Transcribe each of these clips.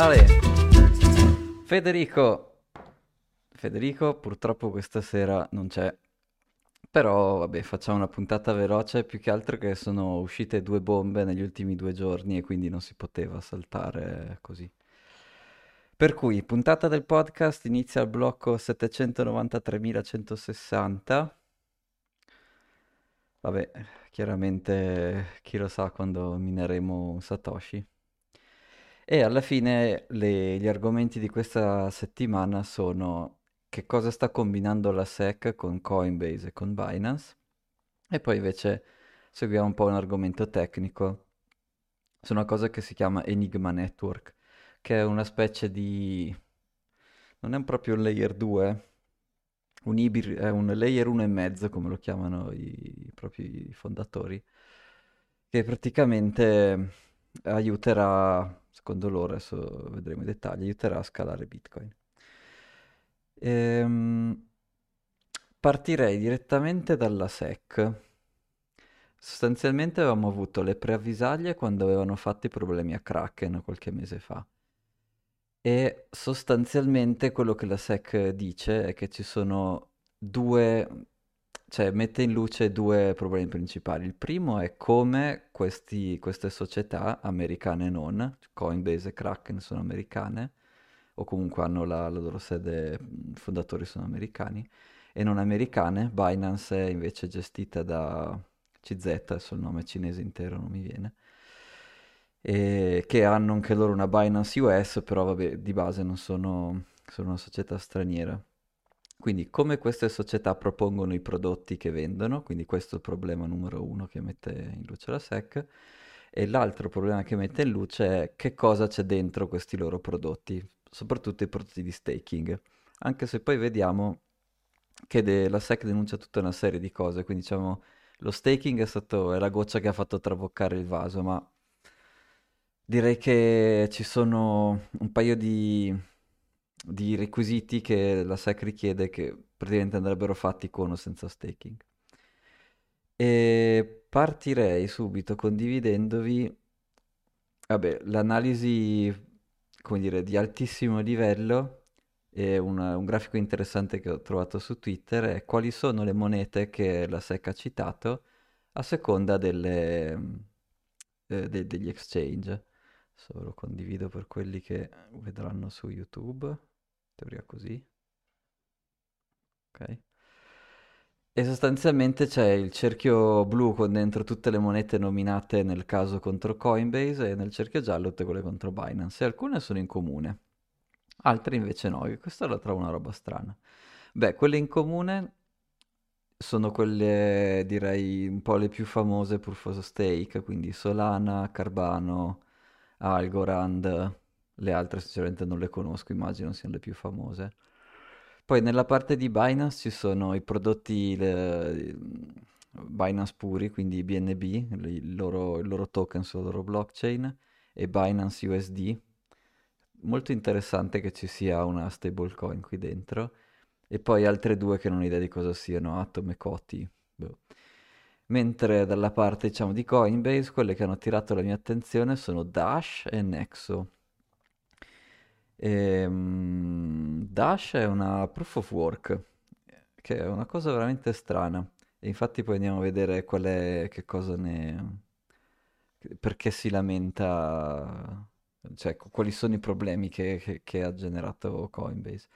Ale, Federico. Federico purtroppo questa sera non c'è. Però vabbè, facciamo una puntata veloce, più che altro che sono uscite due bombe negli ultimi due giorni e quindi non si poteva saltare così. Per cui, puntata del podcast inizia al blocco 793.160. Vabbè, chiaramente chi lo sa quando mineremo un Satoshi. E alla fine le- gli argomenti di questa settimana sono che cosa sta combinando la SEC con Coinbase e con Binance. E poi invece seguiamo un po' un argomento tecnico su una cosa che si chiama Enigma Network, che è una specie di... non è proprio un layer 2, un ibir- è un layer 1 e mezzo, come lo chiamano i, i propri fondatori, che praticamente aiuterà, secondo loro, adesso vedremo i dettagli, aiuterà a scalare Bitcoin. Ehm, partirei direttamente dalla SEC. Sostanzialmente avevamo avuto le preavvisaglie quando avevano fatto i problemi a Kraken qualche mese fa. E sostanzialmente quello che la SEC dice è che ci sono due, cioè mette in luce due problemi principali. Il primo è come questi- queste società americane e non, Coinbase e Kraken sono americane, o comunque hanno la, la loro sede, i fondatori sono americani, e non americane. Binance è invece gestita da CZ, adesso il nome cinese intero non mi viene che hanno anche loro una Binance US, però vabbè, di base non sono, sono una società straniera. Quindi come queste società propongono i prodotti che vendono, quindi questo è il problema numero uno che mette in luce la SEC, e l'altro problema che mette in luce è che cosa c'è dentro questi loro prodotti, soprattutto i prodotti di staking. Anche se poi vediamo che de- la SEC denuncia tutta una serie di cose, quindi diciamo lo staking è stato, è la goccia che ha fatto traboccare il vaso, ma Direi che ci sono un paio di, di requisiti che la SEC richiede che praticamente andrebbero fatti con o senza staking. E partirei subito condividendovi, vabbè, l'analisi, come dire, di altissimo livello e una- un grafico interessante che ho trovato su Twitter è quali sono le monete che la SEC ha citato a seconda delle, eh, de- degli exchange. Adesso lo condivido per quelli che vedranno su YouTube. Teoria così. Ok. E sostanzialmente c'è il cerchio blu con dentro tutte le monete nominate nel caso contro Coinbase e nel cerchio giallo tutte quelle contro Binance. E alcune sono in comune, altre invece no. E questa la trovo una roba strana. Beh, quelle in comune sono quelle, direi, un po' le più famose of Stake, quindi Solana, Carbano, Algorand, le altre sinceramente non le conosco, immagino siano le più famose. Poi nella parte di Binance ci sono i prodotti le- Binance puri, quindi BNB, il loro, il loro token sulla loro blockchain, e Binance USD. Molto interessante che ci sia una stablecoin qui dentro. E poi altre due che non ho idea di cosa siano, Atom e Coti. Boh. Mentre dalla parte, diciamo, di Coinbase, quelle che hanno attirato la mia attenzione sono Dash e Nexo. Ehm, Dash è una proof of work, che è una cosa veramente strana. E infatti poi andiamo a vedere qual è, che cosa ne... perché si lamenta, cioè qu- quali sono i problemi che, che- che ha generato Coinbase.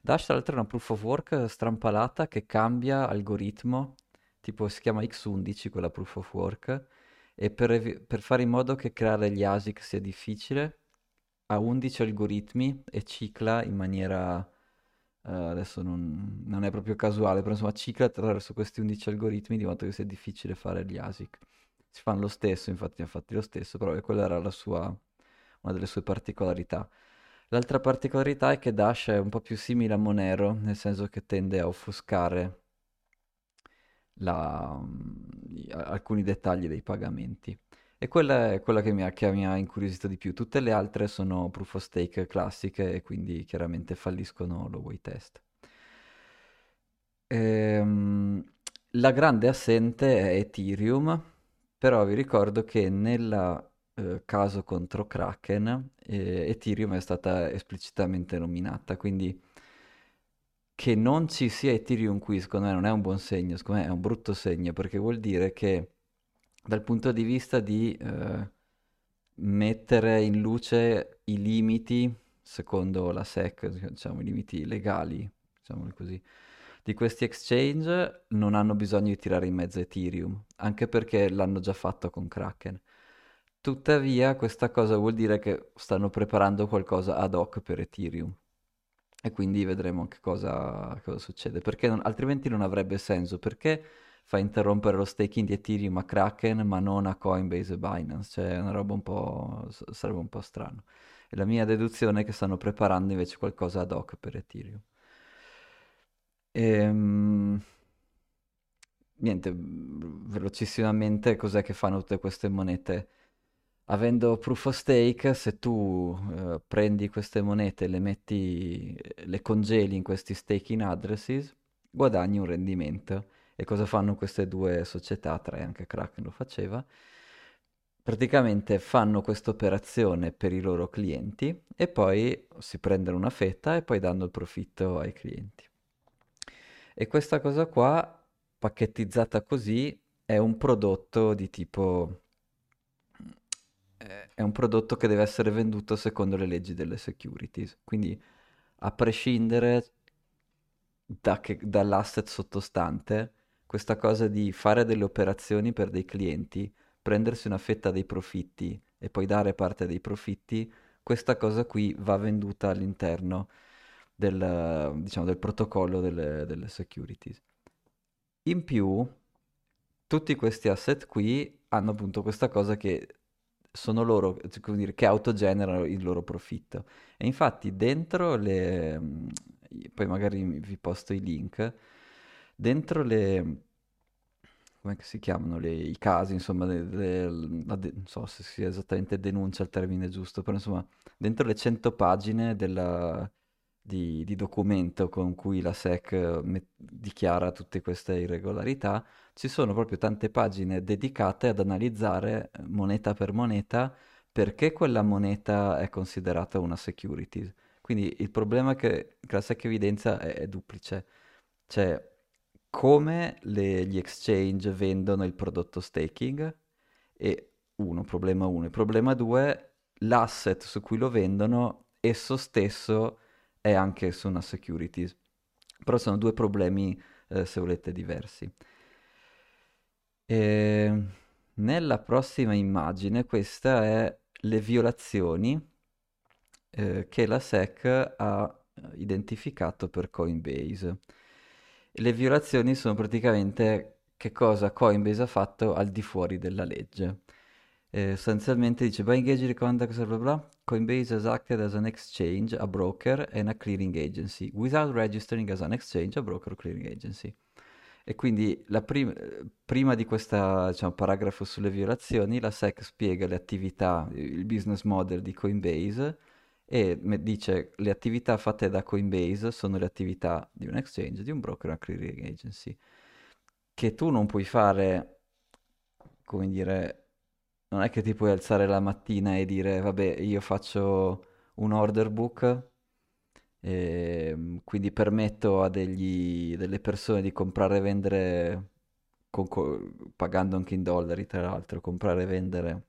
Dash tra l'altro è una proof of work strampalata che cambia algoritmo, tipo si chiama X11 quella proof of work, e per, per fare in modo che creare gli ASIC sia difficile, ha 11 algoritmi e cicla in maniera, eh, adesso non, non è proprio casuale, però insomma cicla attraverso questi 11 algoritmi di modo che sia difficile fare gli ASIC. Si fanno lo stesso, infatti ne ha fatti lo stesso, però quella era la sua, una delle sue particolarità. L'altra particolarità è che Dash è un po' più simile a Monero, nel senso che tende a offuscare la- i- alcuni dettagli dei pagamenti. E quella è quella che mi ha, che mi ha incuriosito di più. Tutte le altre sono proof of stake classiche e quindi chiaramente falliscono lo way test. Ehm, la grande assente è Ethereum, però vi ricordo che nella eh, caso contro Kraken e Ethereum è stata esplicitamente nominata, quindi che non ci sia Ethereum qui secondo me non è un buon segno, secondo me è un brutto segno perché vuol dire che dal punto di vista di eh, mettere in luce i limiti, secondo la SEC, diciamo i limiti legali, diciamo così, di questi exchange non hanno bisogno di tirare in mezzo Ethereum, anche perché l'hanno già fatto con Kraken. Tuttavia, questa cosa vuol dire che stanno preparando qualcosa ad hoc per Ethereum. E quindi vedremo che cosa, cosa succede. Perché non, altrimenti non avrebbe senso. Perché fa interrompere lo staking di Ethereum a Kraken ma non a Coinbase e Binance? Cioè, è una roba un po'. sarebbe un po' strano. E la mia deduzione è che stanno preparando invece qualcosa ad hoc per Ethereum. Ehm niente, velocissimamente, cos'è che fanno tutte queste monete? Avendo proof of stake, se tu eh, prendi queste monete, le metti, le congeli in questi staking addresses, guadagni un rendimento. E cosa fanno queste due società, tre anche Kraken lo faceva? Praticamente fanno questa operazione per i loro clienti e poi si prendono una fetta e poi danno il profitto ai clienti. E questa cosa qua, pacchettizzata così, è un prodotto di tipo è un prodotto che deve essere venduto secondo le leggi delle securities. Quindi, a prescindere da che, dall'asset sottostante, questa cosa di fare delle operazioni per dei clienti, prendersi una fetta dei profitti e poi dare parte dei profitti, questa cosa qui va venduta all'interno del, diciamo, del protocollo delle, delle securities. In più, tutti questi asset qui hanno appunto questa cosa che sono loro come dire, che autogenerano il loro profitto. E infatti dentro le... poi magari vi posto i link, dentro le... come si chiamano le, i casi, insomma, le, le, de, non so se sia esattamente denuncia il termine giusto, però insomma, dentro le 100 pagine della, di, di, documento con cui la SEC met- dichiara tutte queste irregolarità, ci sono proprio tante pagine dedicate ad analizzare eh, moneta per moneta perché quella moneta è considerata una security. Quindi il problema che, che la SEC evidenzia è, è duplice, cioè come le, gli exchange vendono il prodotto staking e uno, problema uno, e problema due, l'asset su cui lo vendono esso stesso è anche su una securities. Però sono due problemi, eh, se volete, diversi. E nella prossima immagine questa è le violazioni eh, che la SEC ha identificato per Coinbase. Le violazioni sono praticamente che cosa Coinbase ha fatto al di fuori della legge. Eh, sostanzialmente dice by engaging the conduct blah blah Coinbase has acted as an exchange, a broker and a clearing agency without registering as an exchange, a broker or clearing agency. E quindi prim- prima di questo diciamo, paragrafo sulle violazioni, la SEC spiega le attività, il business model di Coinbase e dice le attività fatte da Coinbase sono le attività di un exchange, di un broker, una clearing agency. Che tu non puoi fare, come dire, non è che ti puoi alzare la mattina e dire vabbè io faccio un order book ehm, quindi permetto a degli, delle persone di comprare e vendere, con, pagando anche in dollari tra l'altro, comprare e vendere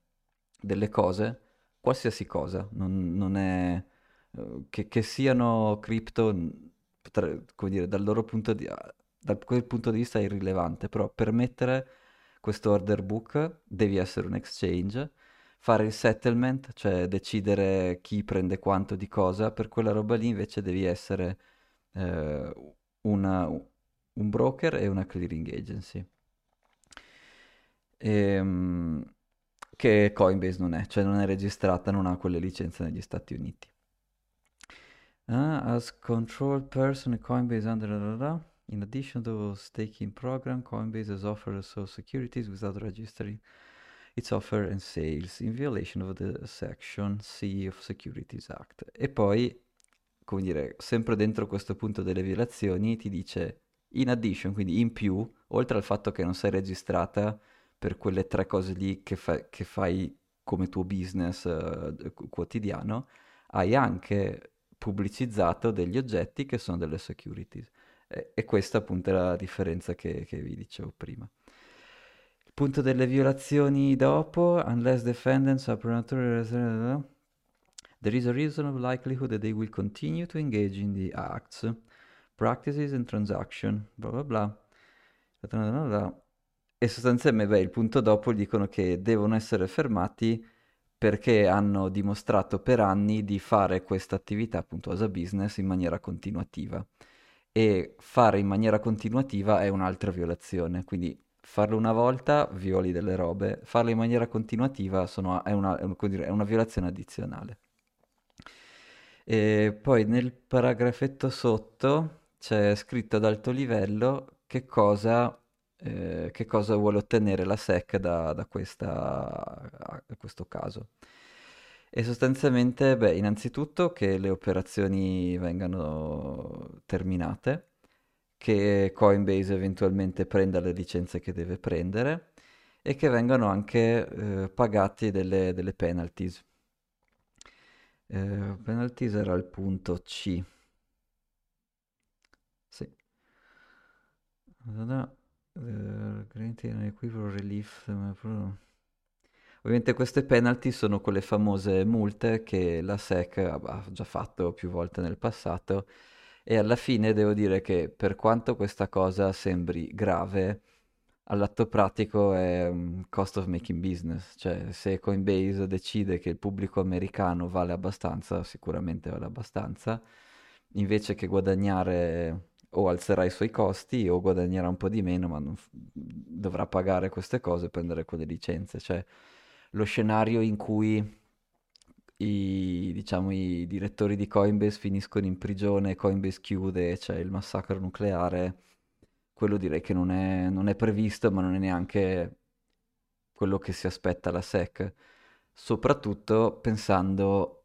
delle cose, qualsiasi cosa, non, non è, eh, che, che, siano cripto, come dire, dal loro punto di, dal quel punto di vista è irrilevante, però permettere questo order book devi essere un exchange fare il settlement, cioè decidere chi prende quanto di cosa, per quella roba lì invece devi essere eh, una, un broker e una clearing agency. Ehm, che Coinbase non è, cioè non è registrata, non ha quelle licenze negli Stati Uniti. Uh, as control person Coinbase under in addition to staking program, Coinbase has offered so securities without registering its offer and sales in violation of the Section C of Securities Act. E poi, come dire, sempre dentro questo punto delle violazioni ti dice in addition, quindi in più, oltre al fatto che non sei registrata per quelle tre cose lì che, fa- che fai come tuo business eh, quotidiano, hai anche pubblicizzato degli oggetti che sono delle securities. E, e questa appunto è la differenza che, che vi dicevo prima. Il punto delle violazioni dopo, unless defendants are predator, there is a reasonable likelihood that they will continue to engage in the acts, practices and transactions, bla bla bla. E sostanzialmente, beh, il punto dopo dicono che devono essere fermati perché hanno dimostrato per anni di fare questa attività appunto as a business in maniera continuativa. E fare in maniera continuativa è un'altra violazione, quindi farlo una volta violi delle robe, farlo in maniera continuativa sono, è, una, è, è una violazione addizionale. E poi nel paragrafetto sotto c'è scritto ad alto livello che cosa eh, che cosa vuole ottenere la SEC da, da, questa, da questo caso. E sostanzialmente, beh, innanzitutto che le operazioni vengano terminate, che Coinbase eventualmente prenda le licenze che deve prendere e che vengano anche eh, pagati delle, delle penalties. Eh, penalties era il punto C. Sì. Uh, relief. Ovviamente queste penalty sono quelle famose multe che la SEC ha già fatto più volte nel passato e alla fine devo dire che per quanto questa cosa sembri grave, all'atto pratico è un cost of making business, cioè se Coinbase decide che il pubblico americano vale abbastanza, sicuramente vale abbastanza, invece che guadagnare o alzerà i suoi costi o guadagnerà un po' di meno, ma f- dovrà pagare queste cose e prendere quelle licenze. Cioè, lo scenario in cui i, diciamo, i direttori di Coinbase finiscono in prigione, Coinbase chiude, c'è cioè il massacro nucleare, quello direi che non è, non è previsto, ma non è neanche quello che si aspetta la SEC. Soprattutto pensando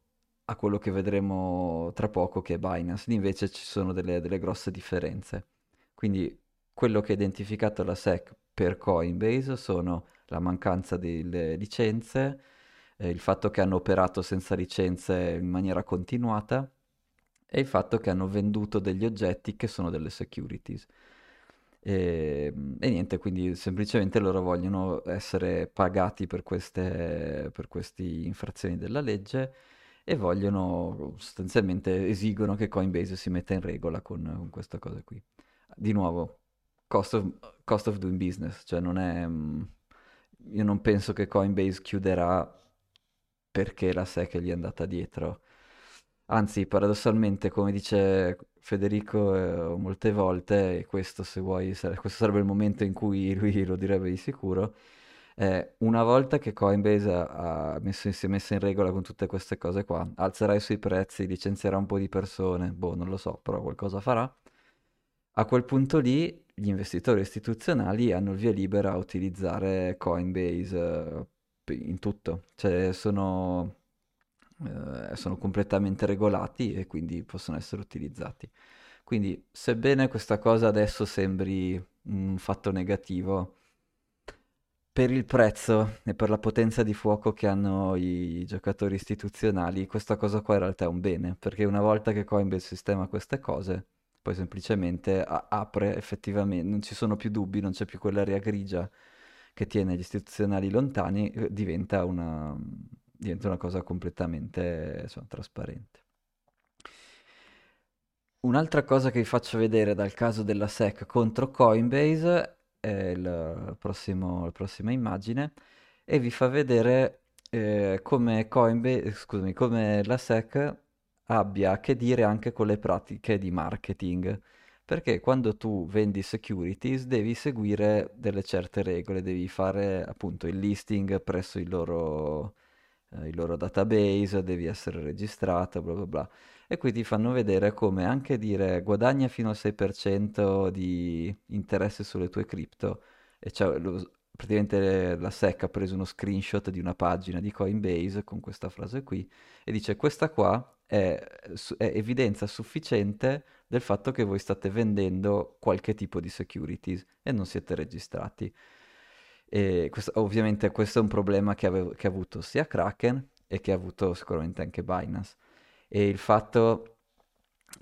a quello che vedremo tra poco che è Binance, invece ci sono delle, delle grosse differenze. Quindi quello che ha identificato la SEC per Coinbase sono la mancanza delle licenze, eh, il fatto che hanno operato senza licenze in maniera continuata e il fatto che hanno venduto degli oggetti che sono delle securities. E, e, niente, quindi semplicemente loro vogliono essere pagati per queste, per queste infrazioni della legge e vogliono, sostanzialmente esigono che Coinbase si metta in regola con, con questa cosa qui. Di nuovo, cost of, cost of doing business, cioè non è... Mm, io non penso che Coinbase chiuderà perché la SEC gli è andata dietro. Anzi, paradossalmente, come dice Federico eh, molte volte, e questo se vuoi, questo sarebbe il momento in cui lui lo direbbe di sicuro, eh, una volta che Coinbase ha messo, si è messa in regola con tutte queste cose qua, alzerà i suoi prezzi, licenzierà un po' di persone, boh, non lo so, però qualcosa farà. A quel punto lì gli investitori istituzionali hanno il via libera a utilizzare Coinbase eh, in tutto, cioè sono, eh, sono completamente regolati e quindi possono essere utilizzati. Quindi, sebbene questa cosa adesso sembri un fatto negativo, per il prezzo e per la potenza di fuoco che hanno i giocatori istituzionali, questa cosa qua in realtà è un bene, perché una volta che Coinbase sistema queste cose, poi semplicemente a- apre effettivamente, non ci sono più dubbi, non c'è più quell'area grigia che tiene gli istituzionali lontani, eh, diventa una, diventa una cosa completamente insomma, trasparente. Un'altra cosa che vi faccio vedere dal caso della SEC contro Coinbase è il prossimo, la prossima immagine e vi fa vedere eh, come Coinbase, scusami, come la SEC abbia a che dire anche con le pratiche di marketing. Perché quando tu vendi securities devi seguire delle certe regole, devi fare appunto il listing presso il loro, eh, il loro database, devi essere registrato, bla bla bla e qui ti fanno vedere come anche dire guadagna fino al 6% di interesse sulle tue cripto e cioè, lo, praticamente la SEC ha preso uno screenshot di una pagina di Coinbase con questa frase qui e dice questa qua è, è evidenza sufficiente del fatto che voi state vendendo qualche tipo di securities e non siete registrati. E questo, ovviamente questo è un problema che, avevo, che ha avuto sia Kraken e che ha avuto sicuramente anche Binance. E il fatto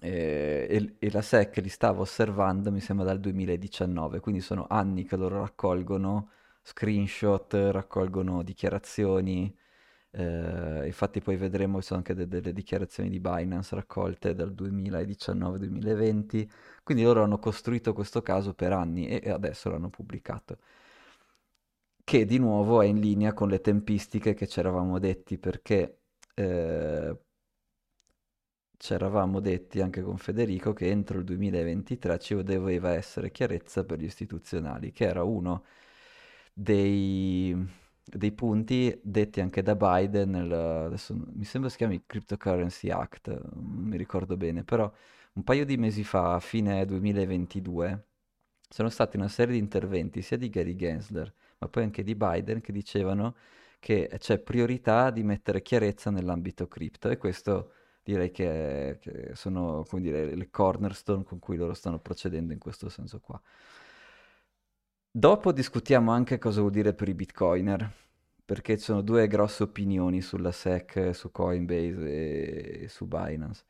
eh, e, e, la SEC li stava osservando, mi sembra, dal 2019, quindi sono anni che loro raccolgono screenshot, raccolgono dichiarazioni. Eh, infatti poi vedremo, ci sono anche de- delle dichiarazioni di Binance raccolte dal 2019-2020, quindi loro hanno costruito questo caso per anni e, e adesso l'hanno pubblicato che di nuovo è in linea con le tempistiche che ci eravamo detti perché eh, ci eravamo detti anche con Federico che entro il 2023 ci doveva essere chiarezza per gli istituzionali, che era uno dei, dei punti detti anche da Biden, nel, adesso mi sembra si chiami Cryptocurrency Act, non mi ricordo bene, però un paio di mesi fa, a fine 2022, sono stati una serie di interventi sia di Gary Gensler, ma poi anche di Biden, che dicevano che c'è priorità di mettere chiarezza nell'ambito cripto e questo direi che, che sono dire, le cornerstone con cui loro stanno procedendo in questo senso qua. Dopo discutiamo anche cosa vuol dire per i bitcoiner, perché ci sono due grosse opinioni sulla SEC, su Coinbase e su Binance.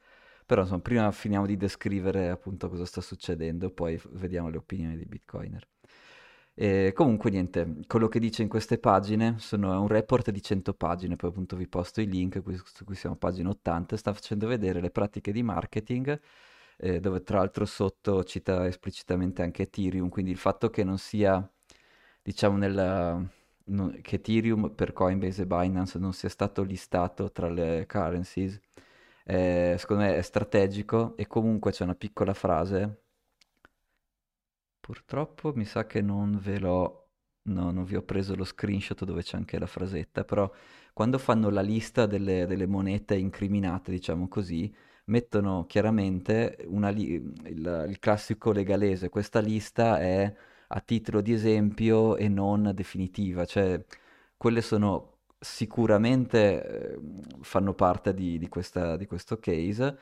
Però insomma, prima finiamo di descrivere appunto cosa sta succedendo, poi vediamo le opinioni dei bitcoiner. E comunque niente, quello che dice in queste pagine sono, è un report di 100 pagine, poi appunto vi posto i link, qui, su cui siamo a pagina 80, sta facendo vedere le pratiche di marketing, eh, dove tra l'altro sotto cita esplicitamente anche Ethereum, quindi il fatto che non sia, diciamo, nella, no, che Ethereum per Coinbase e Binance non sia stato listato tra le currencies, eh, secondo me è strategico e comunque c'è una piccola frase Purtroppo mi sa che non ve l'ho, no, non vi ho preso lo screenshot dove c'è anche la frasetta, però quando fanno la lista delle, delle monete incriminate, diciamo così, mettono chiaramente li- il, il classico legalese, questa lista è a titolo di esempio e non definitiva, cioè quelle sono sicuramente eh, fanno parte di, di, questa, di questo case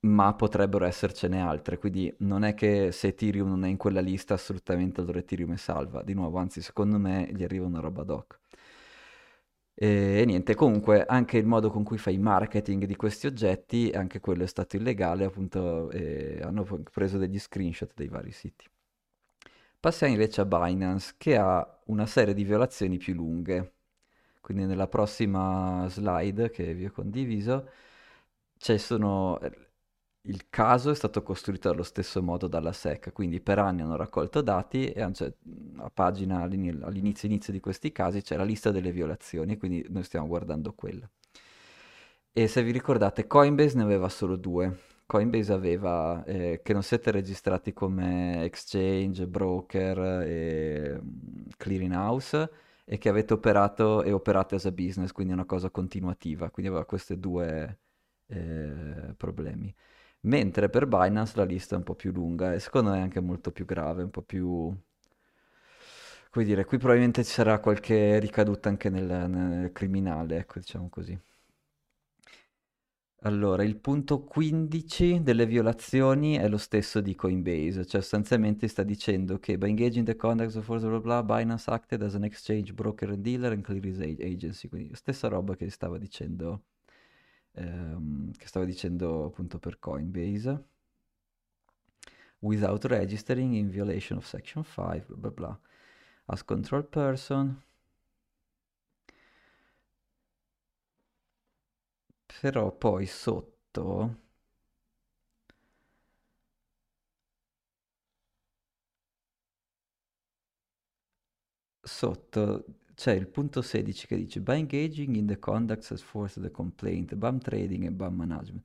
ma potrebbero essercene altre, quindi non è che se Ethereum non è in quella lista assolutamente allora Ethereum è salva, di nuovo, anzi secondo me gli arriva una roba doc. E, e niente, comunque anche il modo con cui fai marketing di questi oggetti, anche quello è stato illegale, appunto eh, hanno preso degli screenshot dei vari siti. Passiamo invece a Binance che ha una serie di violazioni più lunghe. Quindi nella prossima slide che vi ho condiviso, ci sono il caso è stato costruito allo stesso modo dalla SEC, quindi per anni hanno raccolto dati e a pagina all'inizio inizio di questi casi c'è la lista delle violazioni, quindi noi stiamo guardando quella. E se vi ricordate, Coinbase ne aveva solo due. Coinbase aveva eh, che non siete registrati come exchange, broker e mm, clearing house e che avete operato e operate as a business, quindi una cosa continuativa, quindi aveva questi due eh, problemi. Mentre per Binance la lista è un po' più lunga e secondo me è anche molto più grave, un po' più... Come dire, qui probabilmente ci sarà qualche ricaduta anche nel, nel criminale, ecco, diciamo così. Allora, il punto 15 delle violazioni è lo stesso di Coinbase, cioè sostanzialmente sta dicendo che by engaging the conduct of blah, blah, blah, Binance acted as an exchange broker and dealer and clearance agency, quindi stessa roba che stava dicendo ehm, che stavo dicendo appunto per Coinbase. Without registering in violation of section 5 bla bla bla. As control person. Però poi sotto sotto c'è il punto 16 che dice by engaging in the conduct as force the complaint, BAM trading e BAM management.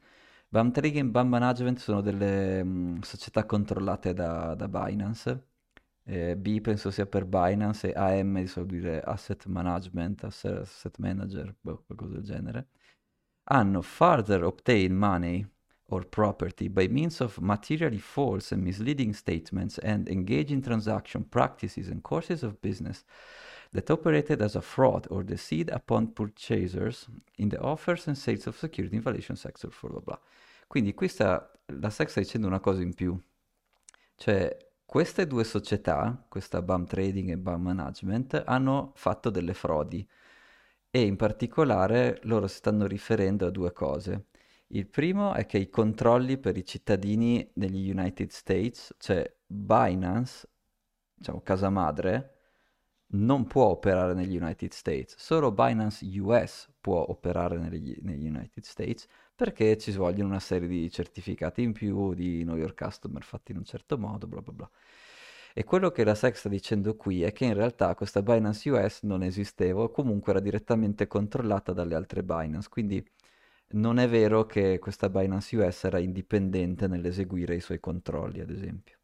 BAM trading e BAM management sono delle mh, mm, società controllate da, da Binance. Eh, B penso sia per Binance e AM di dire asset management, asset manager, boh, qualcosa del genere. Hanno further obtained money or property by means of materially false and misleading statements and engage in transaction practices and courses of business that operated as a fraud or deceit upon purchasers in the offers and sales of security in violation sector, blah blah blah. Quindi questa, la SEC sta dicendo una cosa in più, cioè queste due società, questa BAM Trading e BAM Management, hanno fatto delle frodi e in particolare loro si stanno riferendo a due cose. Il primo è che i controlli per i cittadini negli United States, cioè Binance, diciamo casa madre, non può operare negli United States, solo Binance US può operare negli, negli, United States perché ci vogliono una serie di certificati in più, di know your customer fatti in un certo modo, bla bla bla. E quello che la SEC sta dicendo qui è che in realtà questa Binance US non esisteva o comunque era direttamente controllata dalle altre Binance, quindi non è vero che questa Binance US era indipendente nell'eseguire i suoi controlli, ad esempio.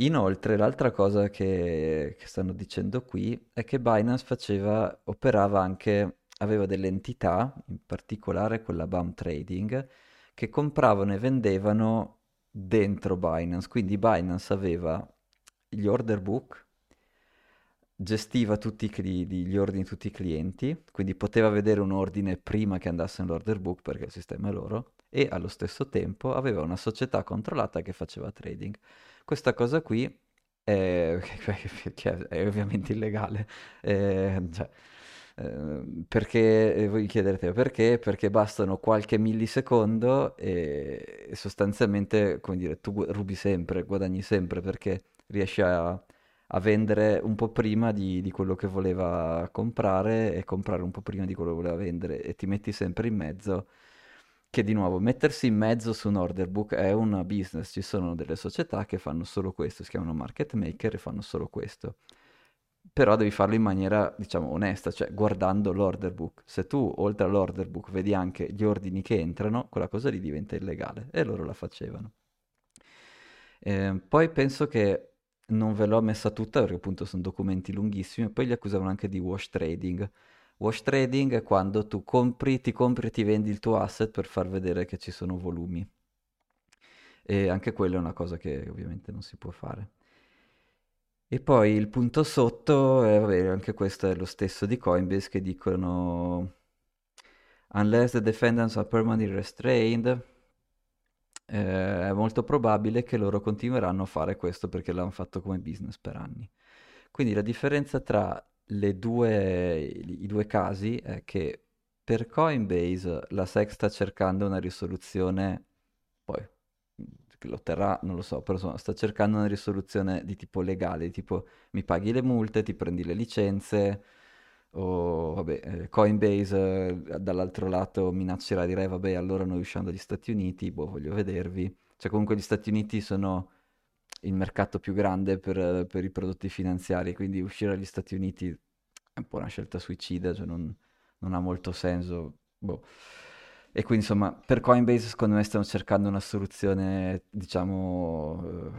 Inoltre, l'altra cosa che, che stanno dicendo qui è che Binance faceva, operava anche, aveva delle entità, in particolare quella BAM Trading, che compravano e vendevano dentro Binance. Quindi Binance aveva gli order book, gestiva tutti gli ordini di tutti i clienti, quindi poteva vedere un ordine prima che andasse nell'order book perché il sistema è loro, e allo stesso tempo aveva una società controllata che faceva trading. Questa cosa qui è, è ovviamente illegale. Eh, cioè, eh, perché eh, voi chiederete perché? Perché bastano qualche millisecondo e sostanzialmente, come dire, tu rubi sempre, guadagni sempre perché riesci a, a vendere un po' prima di, di, quello che voleva comprare e comprare un po' prima di quello che voleva vendere e ti metti sempre in mezzo che di nuovo mettersi in mezzo su un order book è un business, ci sono delle società che fanno solo questo, si chiamano market maker e fanno solo questo. Però devi farlo in maniera, diciamo, onesta, cioè guardando l'order book. Se tu, oltre all'order book, vedi anche gli ordini che entrano, quella cosa lì diventa illegale e loro la facevano. Eh, poi penso che non ve l'ho messa tutta perché appunto sono documenti lunghissimi, poi li accusavano anche di wash trading Wash trading è quando tu compri, ti compri e ti vendi il tuo asset per far vedere che ci sono volumi. E anche quella è una cosa che ovviamente non si può fare. E poi il punto sotto, è, vabbè, anche questo è lo stesso di Coinbase che dicono unless the defendants are permanently restrained, eh, è molto probabile che loro continueranno a fare questo perché l'hanno fatto come business per anni. Quindi la differenza tra due, i due casi è che per Coinbase la SEC sta cercando una risoluzione, poi lo otterrà, non lo so, però insomma, sta cercando una risoluzione di tipo legale, tipo mi paghi le multe, ti prendi le licenze, o vabbè, eh, Coinbase eh, dall'altro lato minaccerà di dire vabbè allora noi usciamo dagli Stati Uniti, boh voglio vedervi, cioè comunque gli Stati Uniti sono il mercato più grande per, per, i prodotti finanziari, quindi uscire dagli Stati Uniti è un po' una scelta suicida, cioè non, non ha molto senso. Boh. E quindi insomma, per Coinbase secondo me stanno cercando una soluzione, diciamo, eh,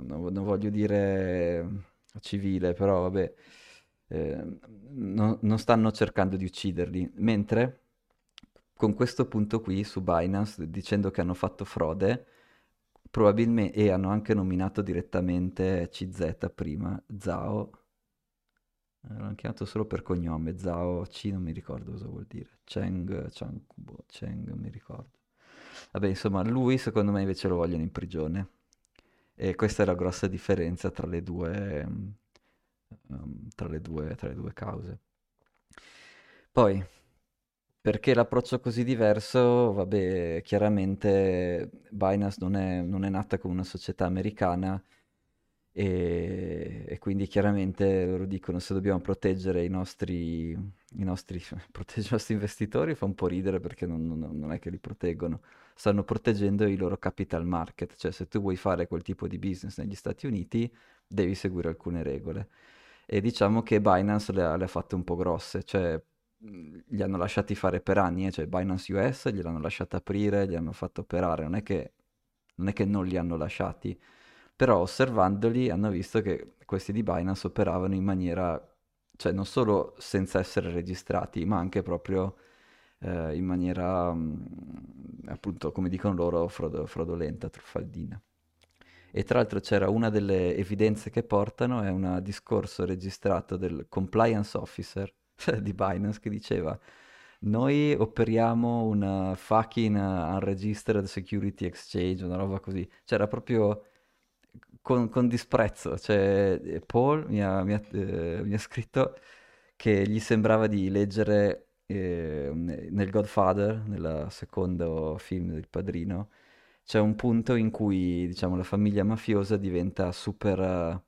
non, non, voglio dire civile, però vabbè, eh, non, non stanno cercando di ucciderli, mentre con questo punto qui su Binance, dicendo che hanno fatto frode, probabilmente, e hanno anche nominato direttamente CZ prima, Zao, eh, l'hanno chiamato solo per cognome, Zao C non mi ricordo cosa vuol dire, Cheng, Chang, boh, Cheng, mi ricordo. Vabbè, insomma, lui secondo me invece lo vogliono in prigione. E questa è la grossa differenza tra le due, um, tra le due, tra le due cause. Poi, perché l'approccio così diverso? Vabbè, chiaramente Binance non è, non è nata come una società americana e, e, quindi chiaramente loro dicono se dobbiamo proteggere i nostri, i nostri, proteggere i nostri investitori fa un po' ridere perché non, non, non, è che li proteggono, stanno proteggendo i loro capital market, cioè se tu vuoi fare quel tipo di business negli Stati Uniti devi seguire alcune regole. E diciamo che Binance le ha, le ha fatte un po' grosse, cioè li hanno lasciati fare per anni, eh? cioè Binance US gliel'hanno lasciato aprire, gli hanno fatto operare, non è che non, è che non li hanno lasciati, però osservandoli hanno visto che questi di Binance operavano in maniera, cioè non solo senza essere registrati, ma anche proprio eh, in maniera, mh, mm, appunto, come dicono loro, frod- fraudolenta, truffaldina. E tra l'altro c'era una delle evidenze che portano, è un discorso registrato del compliance officer di Binance che diceva noi operiamo una fucking unregistered security exchange, una roba così. Cioè era proprio con, con disprezzo. Cioè, Paul mi ha, mi ha, eh, mi ha scritto che gli sembrava di leggere eh, nel Godfather, nel secondo film del padrino, c'è un punto in cui diciamo, la famiglia mafiosa diventa super...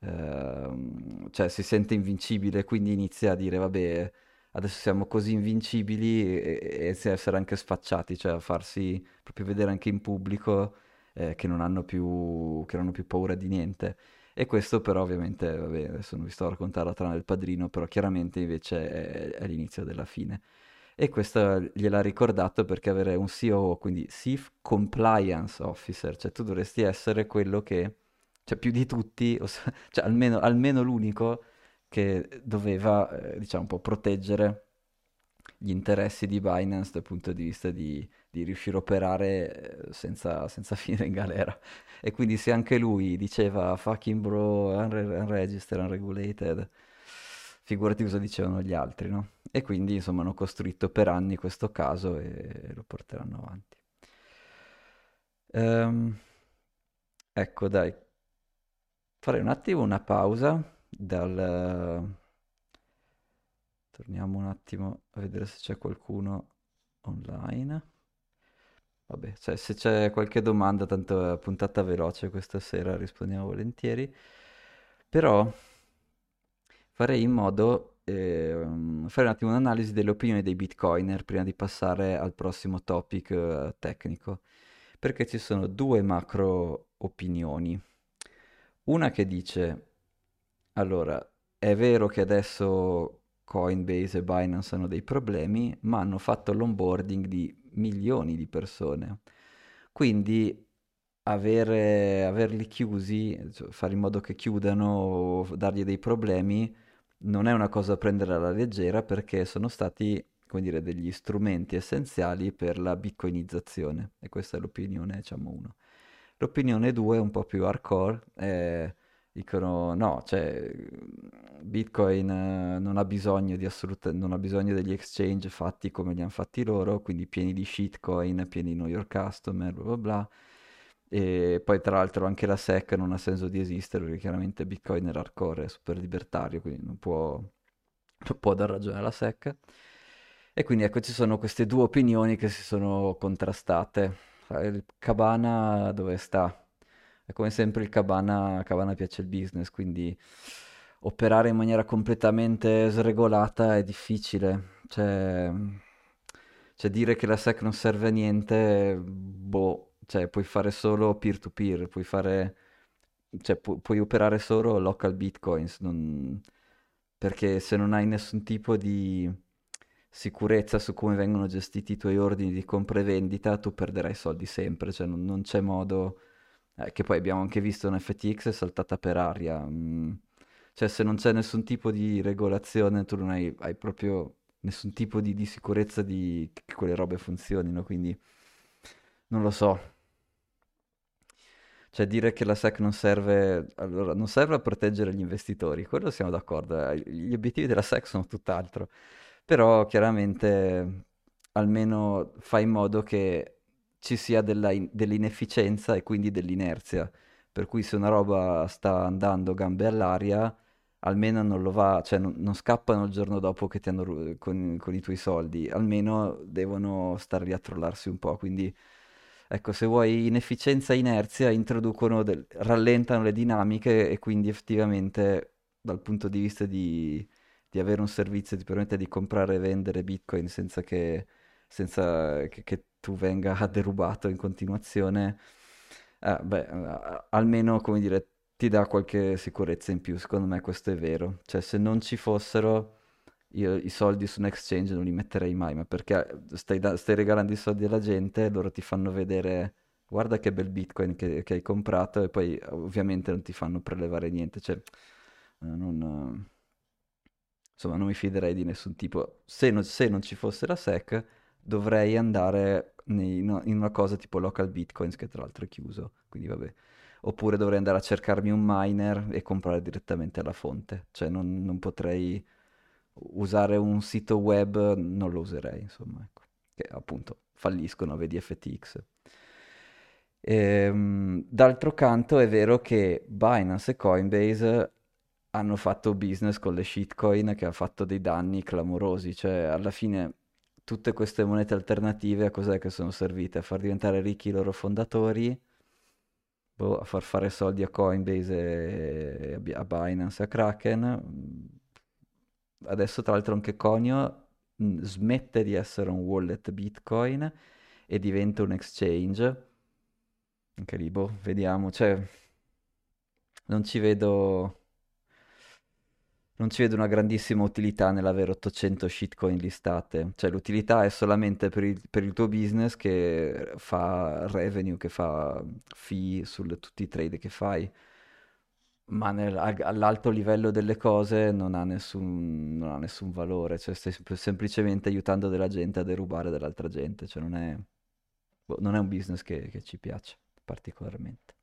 Uh, cioè si sente invincibile, quindi inizia a dire vabbè, adesso siamo così invincibili e, e essere anche sfacciati, cioè a farsi proprio vedere anche in pubblico eh, che, non hanno più, che non hanno più paura di niente. E questo però ovviamente, vabbè, adesso non vi sto a raccontare la trama del padrino, però chiaramente invece è, è l'inizio della fine. E questo gliel'ha ricordato perché avere un COO, quindi Chief Compliance Officer, cioè tu dovresti essere quello che, cioè più di tutti, cioè almeno, almeno l'unico che doveva, eh, diciamo, un po' proteggere gli interessi di Binance dal punto di vista di, di riuscire a operare eh, senza, senza, finire in galera. E quindi se anche lui diceva fucking bro, unre- unregistered, unregulated, figurati cosa dicevano gli altri, no? E quindi insomma hanno costruito per anni questo caso e lo porteranno avanti. Um, ecco dai, farei un attimo una pausa dal... Torniamo un attimo a vedere se c'è qualcuno online. Vabbè, cioè, se c'è qualche domanda, tanto è puntata veloce questa sera, rispondiamo volentieri. Però farei in modo eh, fare un attimo un'analisi delle opinioni dei bitcoiner prima di passare al prossimo topic eh, tecnico, perché ci sono due macro opinioni. Una che dice, allora, è vero che adesso Coinbase e Binance hanno dei problemi, ma hanno fatto l'onboarding di milioni di persone. Quindi avere, averli chiusi, cioè fare in modo che chiudano dargli dei problemi, non è una cosa da prendere alla leggera perché sono stati, come dire, degli strumenti essenziali per la bitcoinizzazione. E questa è l'opinione, diciamo, uno. L'opinione due, un po' più hardcore, è dicono no, cioè Bitcoin eh, non ha bisogno di assoluta, non ha bisogno degli exchange fatti come li hanno fatti loro, quindi pieni di shitcoin, pieni di know your customer, bla bla bla. E poi tra l'altro anche la SEC non ha senso di esistere perché chiaramente Bitcoin è hardcore, è super libertario, quindi non può, non può dar ragione alla SEC. E quindi ecco ci sono queste due opinioni che si sono contrastate. Il Cabana dove sta? È come sempre il Cabana, Cabana piace il business, quindi operare in maniera completamente sregolata è difficile. Cioè, cioè dire che la SEC non serve a niente, boh, cioè puoi fare solo peer-to-peer, puoi fare... Cioè, pu- puoi operare solo local bitcoins, non... perché se non hai nessun tipo di sicurezza su come vengono gestiti i tuoi ordini di compra e vendita, tu perderai soldi sempre, cioè non, non c'è modo eh, che poi abbiamo anche visto un FTX è saltata per aria. Mm. Cioè, se non c'è nessun tipo di regolazione, tu non hai, hai proprio nessun tipo di, di sicurezza di che quelle robe funzionino, quindi non lo so. Cioè, dire che la SEC non serve, allora, non serve a proteggere gli investitori, quello siamo d'accordo, eh. gli obiettivi della SEC sono tutt'altro, però chiaramente almeno fa in modo che ci sia della in- dell'inefficienza e quindi dell'inerzia. Per cui se una roba sta andando gambe all'aria, almeno non lo va, cioè non, non scappano il giorno dopo che ti hanno con, con, i tuoi soldi, almeno devono stare lì a trollarsi un po'. Quindi ecco, se vuoi inefficienza e inerzia, introducono del, rallentano le dinamiche e quindi effettivamente dal punto di vista di, di avere un servizio che ti permette di comprare e vendere Bitcoin senza che, senza che, che tu venga derubato in continuazione, eh, beh, eh, almeno, come dire, ti dà qualche sicurezza in più, secondo me questo è vero. Cioè, se non ci fossero, io i soldi su un exchange non li metterei mai, ma perché stai, da- stai regalando i soldi alla gente, loro ti fanno vedere, guarda che bel bitcoin che, che hai comprato, e poi ovviamente non ti fanno prelevare niente, cioè, eh, non... Insomma, non mi fiderei di nessun tipo. Se non, se non ci fosse la SEC, dovrei andare in una cosa tipo local bitcoins che tra l'altro è chiuso, quindi vabbè. Oppure dovrei andare a cercarmi un miner e comprare direttamente alla fonte, cioè non, non potrei usare un sito web non lo userei, insomma, ecco. Che appunto falliscono, vedi FTX. Ehm, d'altro canto è vero che Binance e Coinbase hanno fatto business con le shitcoin che ha fatto dei danni clamorosi, cioè alla fine tutte queste monete alternative a cos'è che sono servite? A far diventare ricchi i loro fondatori, boh, a far fare soldi a Coinbase e a Binance a Kraken. Adesso tra l'altro anche Conio mm, smette di essere un wallet Bitcoin e diventa un exchange. Anche lì, boh, vediamo, cioè non ci vedo non ci vedo una grandissima utilità nell'avere 800 shitcoin listate. Cioè l'utilità è solamente per il, per il tuo business che fa revenue, che fa fee su tutti i trade che fai. Ma nel, all'alto livello delle cose non ha nessun, non ha nessun valore, cioè stai semplicemente aiutando della gente a derubare dell'altra gente, cioè non è, boh, non è un business che, che ci piace particolarmente.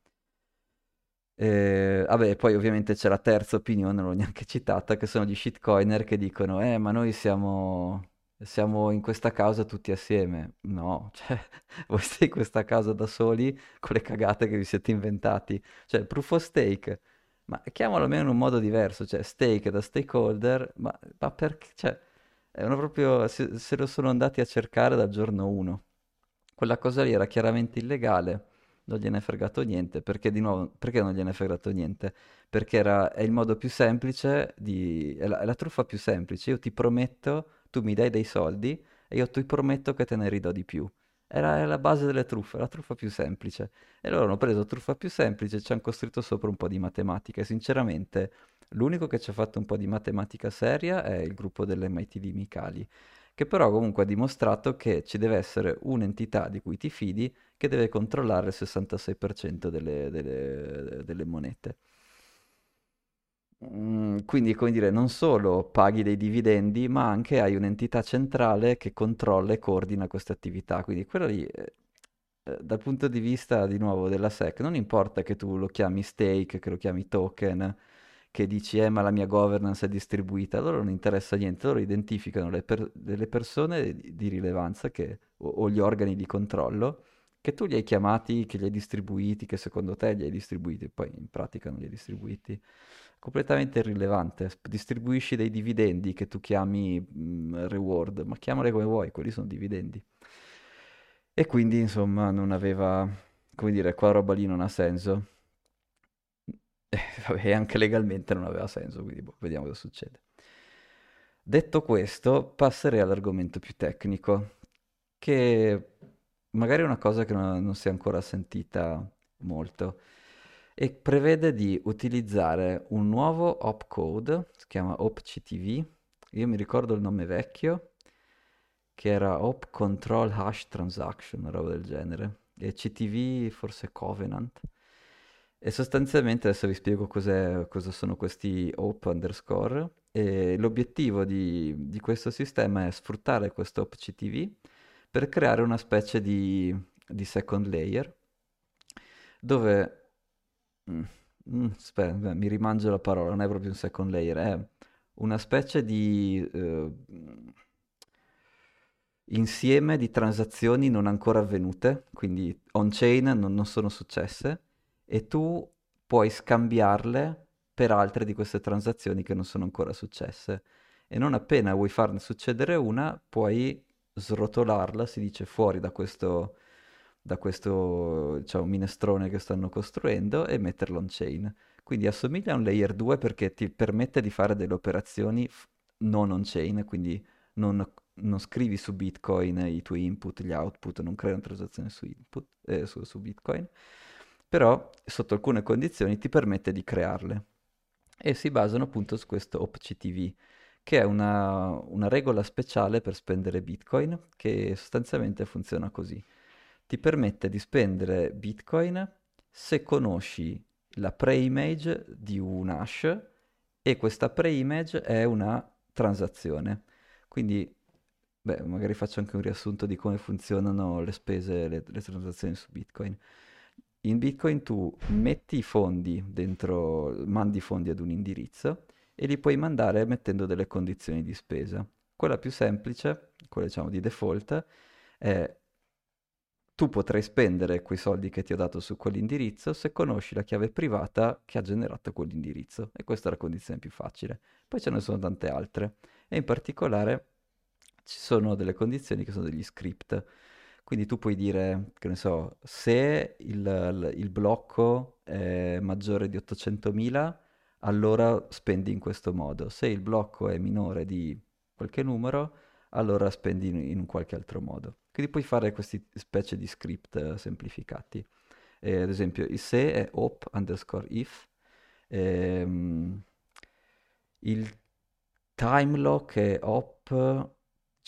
Eh, vabbè, poi ovviamente c'è la terza opinione, non l'ho neanche citata, che sono gli shitcoiner che dicono, eh, ma noi siamo, siamo in questa causa tutti assieme. No, cioè, voi siete in questa causa da soli con le cagate che vi siete inventati. Cioè, proof of stake, ma chiamalo almeno in un modo diverso, cioè, stake da stakeholder, ma, ma perché, cioè, proprio, se, se lo sono andati a cercare dal giorno 1. Quella cosa lì era chiaramente illegale non gliene è fregato niente, perché di nuovo, perché non gliene è fregato niente? Perché era, è il modo più semplice, di, è, la, è la truffa più semplice, io ti prometto, tu mi dai dei soldi e io ti prometto che te ne ridò di più. Era la base delle truffe, la truffa più semplice. E loro hanno preso truffa più semplice e ci hanno costruito sopra un po' di matematica. E sinceramente, l'unico che ci ha fatto un po' di matematica seria è il gruppo dell'MIT di Micali, che però comunque ha dimostrato che ci deve essere un'entità di cui ti fidi che deve controllare il 66% delle, delle, delle monete. Mm, quindi, come dire, non solo paghi dei dividendi, ma anche hai un'entità centrale che controlla e coordina queste attività. Quindi, quello lì, eh, eh, dal punto di vista di nuovo della SEC, non importa che tu lo chiami stake, che lo chiami token, che dici, eh, ma la mia governance è distribuita, loro non interessa niente, loro identificano le per- delle persone di, di rilevanza che, o, o gli organi di controllo che tu li hai chiamati, che li hai distribuiti, che secondo te li hai distribuiti, poi in pratica non li hai distribuiti, completamente irrilevante. Distribuisci dei dividendi che tu chiami mh, mm, reward, ma chiamale come vuoi, quelli sono dividendi. E quindi, insomma, non aveva, come dire, qua roba lì non ha senso. E anche legalmente non aveva senso, quindi boh, vediamo cosa succede. Detto questo, passerei all'argomento più tecnico, che magari è una cosa che non, non si è ancora sentita molto e prevede di utilizzare un nuovo opcode, si chiama opctv, io mi ricordo il nome vecchio, che era op control hash transaction, una roba del genere, e CTV forse Covenant. E sostanzialmente adesso vi spiego cosa sono questi op underscore, e l'obiettivo di, di questo sistema è sfruttare questo opctv per creare una specie di, di second layer dove... Mm, mm, aspetta, mi rimangio la parola, non è proprio un second layer, è una specie di eh, insieme di transazioni non ancora avvenute, quindi on-chain non, non sono successe, e tu puoi scambiarle per altre di queste transazioni che non sono ancora successe. E non appena vuoi farne succedere una, puoi srotolarla, si dice, fuori da questo, da questo diciamo, minestrone che stanno costruendo e metterlo on chain. Quindi assomiglia a un layer 2 perché ti permette di fare delle operazioni non on chain, quindi non, non, scrivi su Bitcoin i tuoi input, gli output, non crei una transazione su, input, eh, su, su Bitcoin, però sotto alcune condizioni ti permette di crearle. E si basano appunto su questo OpCTV che è una, una regola speciale per spendere Bitcoin che sostanzialmente funziona così. Ti permette di spendere Bitcoin se conosci la pre-image di un hash e questa pre-image è una transazione. Quindi, beh, magari faccio anche un riassunto di come funzionano le spese, le, le transazioni su Bitcoin. In Bitcoin tu metti i fondi dentro, mandi i fondi ad un indirizzo e li puoi mandare mettendo delle condizioni di spesa. Quella più semplice, quella diciamo di default, è tu potrai spendere quei soldi che ti ho dato su quell'indirizzo se conosci la chiave privata che ha generato quell'indirizzo. E questa è la condizione più facile. Poi ce ne sono tante altre. E in particolare ci sono delle condizioni che sono degli script. Quindi tu puoi dire, che ne so, se il, il blocco è maggiore di 800.000, allora spendi in questo modo. Se il blocco è minore di qualche numero, allora spendi in, in qualche altro modo. Quindi puoi fare queste specie di script uh, semplificati. Eh, ad esempio, il se è op underscore if, ehm, il time lock è op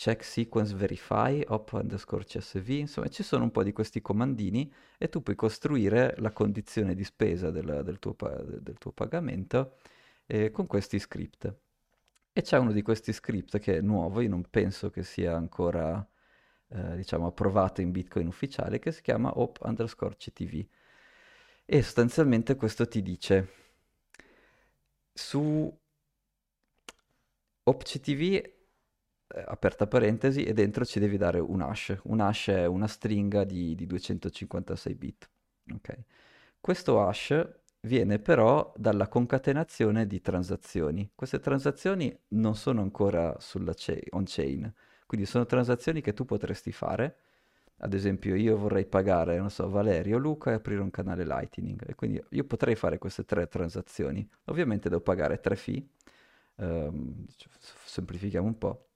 check sequence verify, op underscore csv, insomma ci sono un po' di questi comandini e tu puoi costruire la condizione di spesa del, del, tuo, del tuo, pagamento eh, con questi script. E c'è uno di questi script che è nuovo, io non penso che sia ancora eh, diciamo approvato in Bitcoin ufficiale, che si chiama op underscore ctv. E sostanzialmente questo ti dice su opctv aperta parentesi, e dentro ci devi dare un hash. Un hash è una stringa di, di 256 bit. Okay. Questo hash viene però dalla concatenazione di transazioni. Queste transazioni non sono ancora sulla cha- on-chain, quindi sono transazioni che tu potresti fare. Ad esempio, io vorrei pagare, non so, Valerio, Luca e aprire un canale Lightning. E quindi io potrei fare queste tre transazioni. Ovviamente devo pagare tre fee, um, semplifichiamo un po'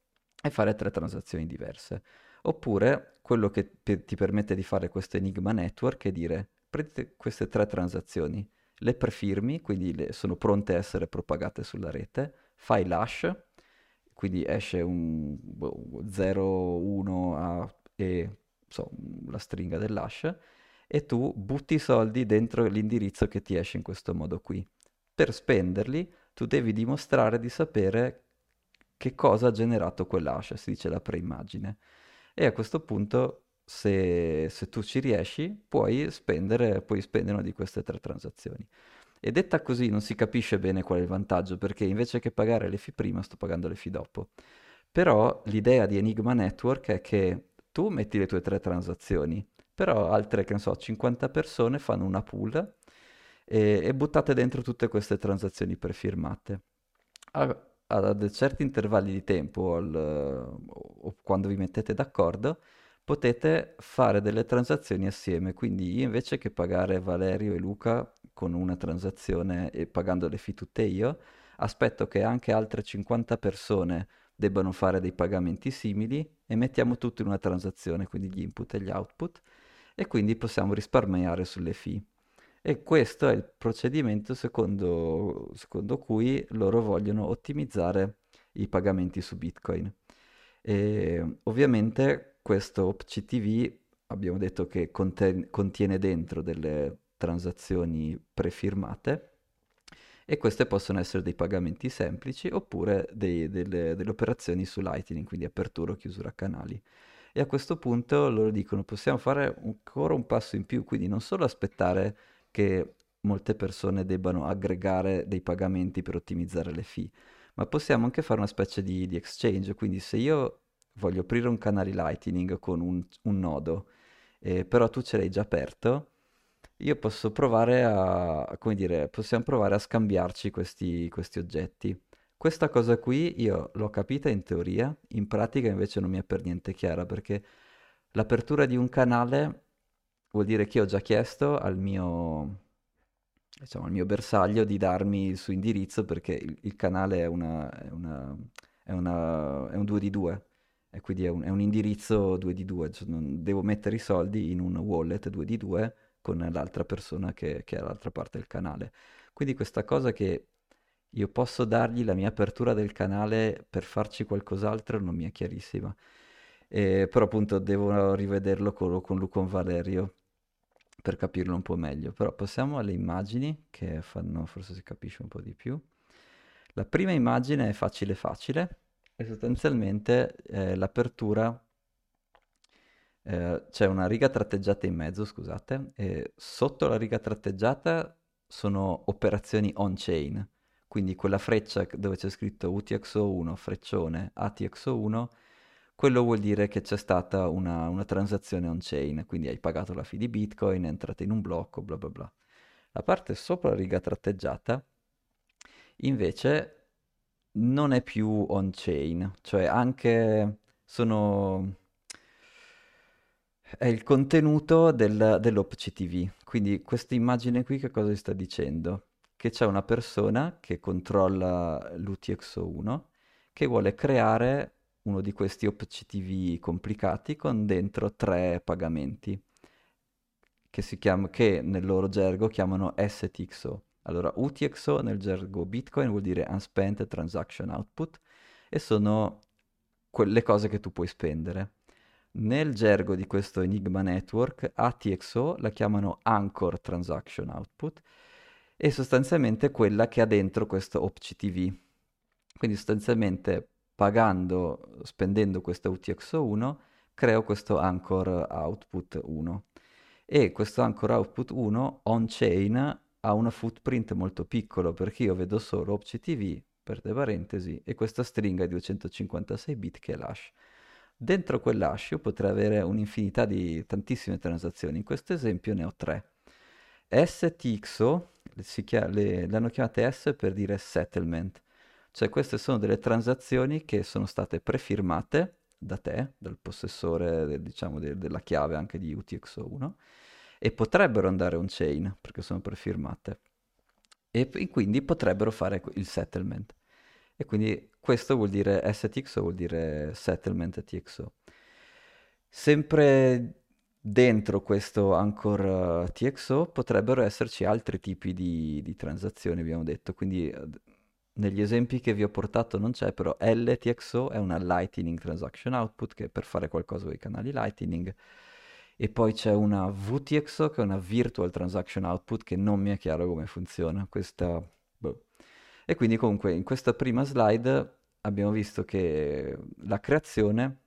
e fare tre transazioni diverse. Oppure quello che ti permette di fare questo Enigma Network è dire prendete queste tre transazioni, le prefirmi, quindi sono pronte a essere propagate sulla rete, fai l'hash, quindi esce un 0, 1 a, e so, la stringa dell'hash, e tu butti i soldi dentro l'indirizzo che ti esce in questo modo qui. Per spenderli tu devi dimostrare di sapere che cosa ha generato quell'hash, si dice la preimmagine. E a questo punto, se, se tu ci riesci, puoi spendere, puoi spendere una di queste tre transazioni. E detta così non si capisce bene qual è il vantaggio, perché invece che pagare le fee prima, sto pagando le fee dopo. Però l'idea di Enigma Network è che tu metti le tue tre transazioni, però altre, che ne so, 50 persone fanno una pool e, e buttate dentro tutte queste transazioni prefirmate. Ah, a certi intervalli di tempo al, o quando vi mettete d'accordo, potete fare delle transazioni assieme. Quindi io invece che pagare Valerio e Luca con una transazione e pagando le fee tutte io, aspetto che anche altre 50 persone debbano fare dei pagamenti simili e mettiamo tutto in una transazione, quindi gli input e gli output, e quindi possiamo risparmiare sulle fee. E questo è il procedimento secondo, secondo cui loro vogliono ottimizzare i pagamenti su Bitcoin. E ovviamente questo OpCTV abbiamo detto che conten- contiene dentro delle transazioni prefirmate e queste possono essere dei pagamenti semplici oppure dei, delle, delle, operazioni su Lightning, quindi apertura o chiusura canali. E a questo punto loro dicono possiamo fare ancora un passo in più, quindi non solo aspettare che molte persone debbano aggregare dei pagamenti per ottimizzare le fee, ma possiamo anche fare una specie di, di exchange, quindi se io voglio aprire un canale Lightning con un, un nodo, eh, però tu ce l'hai già aperto, io posso provare a, come dire, possiamo provare a scambiarci questi, questi oggetti. Questa cosa qui io l'ho capita in teoria, in pratica invece non mi è per niente chiara perché l'apertura di un canale vuol dire che ho già chiesto al mio, diciamo, al mio bersaglio di darmi il suo indirizzo perché il, il canale è, una, è, una, è, una, è un 2 di 2 e quindi è un, un, indirizzo 2 di 2, cioè devo mettere i soldi in un wallet 2 di 2 con l'altra persona che, che è all'altra parte del canale. Quindi questa cosa che io posso dargli la mia apertura del canale per farci qualcos'altro non mi è chiarissima. E, però appunto devo rivederlo con, con Lucon Valerio per capirlo un po' meglio, però passiamo alle immagini che fanno, forse si capisce un po' di più. La prima immagine è facile facile. E sostanzialmente eh, l'apertura eh, c'è una riga tratteggiata in mezzo, scusate, e sotto la riga tratteggiata sono operazioni on-chain, quindi quella freccia dove c'è scritto UTXO1, freccione, ATXO1, quello vuol dire che c'è stata una, una transazione on-chain, quindi hai pagato la fee di Bitcoin, è entrata in un blocco, bla bla bla. La parte sopra la riga tratteggiata invece non è più on-chain, cioè anche sono... è il contenuto del, dell'OpCTV. Quindi questa immagine qui che cosa sta dicendo? Che c'è una persona che controlla l'UTXO1 che vuole creare uno di questi OpCTV complicati con dentro tre pagamenti che, si chiama, che nel loro gergo chiamano STXO. Allora, UTXO nel gergo Bitcoin vuol dire Unspent Transaction Output e sono quelle cose che tu puoi spendere. Nel gergo di questo Enigma Network, ATXO la chiamano Anchor Transaction Output e sostanzialmente quella che ha dentro questo OpCTV. Quindi sostanzialmente pagando, spendendo questo UTXO1, creo questo Anchor Output 1. E questo Anchor Output 1 on-chain ha una footprint molto piccolo perché io vedo solo OpCTV, per le parentesi, e questa stringa di 256 bit che è l'hash. Dentro quell'hash io potrei avere un'infinità di tantissime transazioni, in questo esempio ne ho tre. STXO, chia- le, le hanno chiamate S per dire settlement, cioè queste sono delle transazioni che sono state prefirmate da te, dal possessore diciamo, de- della chiave anche di UTXO1, e potrebbero andare on-chain perché sono prefirmate e quindi potrebbero fare il settlement. E quindi questo vuol dire STXO, vuol dire settlement TXO. Sempre dentro questo Anchor TXO potrebbero esserci altri tipi di, di transazioni, abbiamo detto, quindi negli esempi che vi ho portato non c'è, però LTXO è una Lightning Transaction Output che è per fare qualcosa con i canali Lightning e poi c'è una VTXO che è una Virtual Transaction Output che non mi è chiaro come funziona. Questa... Boh. E quindi comunque in questa prima slide abbiamo visto che la creazione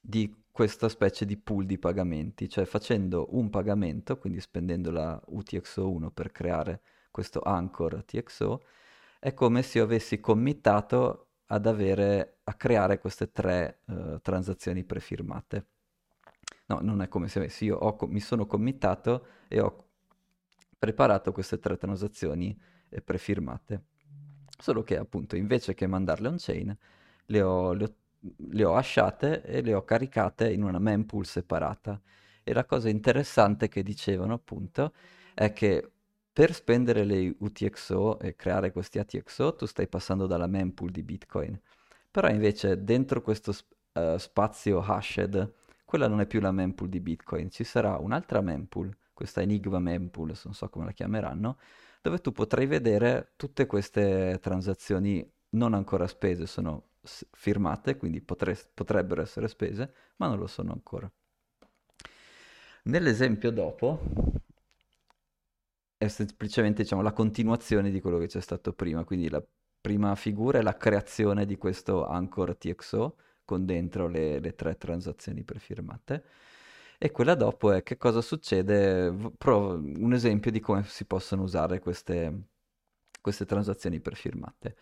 di questa specie di pool di pagamenti, cioè facendo un pagamento, quindi spendendo la UTXO1 per creare questo Anchor TXO, è come se io avessi committato ad avere, a creare queste tre uh, transazioni prefirmate. No, non è come se avessi, io ho, mi sono committato e ho preparato queste tre transazioni eh, prefirmate. Solo che appunto invece che mandarle on-chain, le ho, le, ho, le ho hasciate e le ho caricate in una mempool separata. E la cosa interessante che dicevano appunto è che per spendere le UTXO e creare questi ATXO tu stai passando dalla mempool di Bitcoin. Però invece dentro questo uh, spazio hashed, quella non è più la mempool di Bitcoin, ci sarà un'altra mempool, questa Enigma mempool, non so come la chiameranno, dove tu potrai vedere tutte queste transazioni non ancora spese, sono firmate, quindi potre- potrebbero essere spese, ma non lo sono ancora. Nell'esempio dopo è semplicemente diciamo, la continuazione di quello che c'è stato prima, quindi la prima figura è la creazione di questo Anchor TXO con dentro le, le tre transazioni prefirmate e quella dopo è che cosa succede, provo un esempio di come si possono usare queste, queste transazioni prefirmate.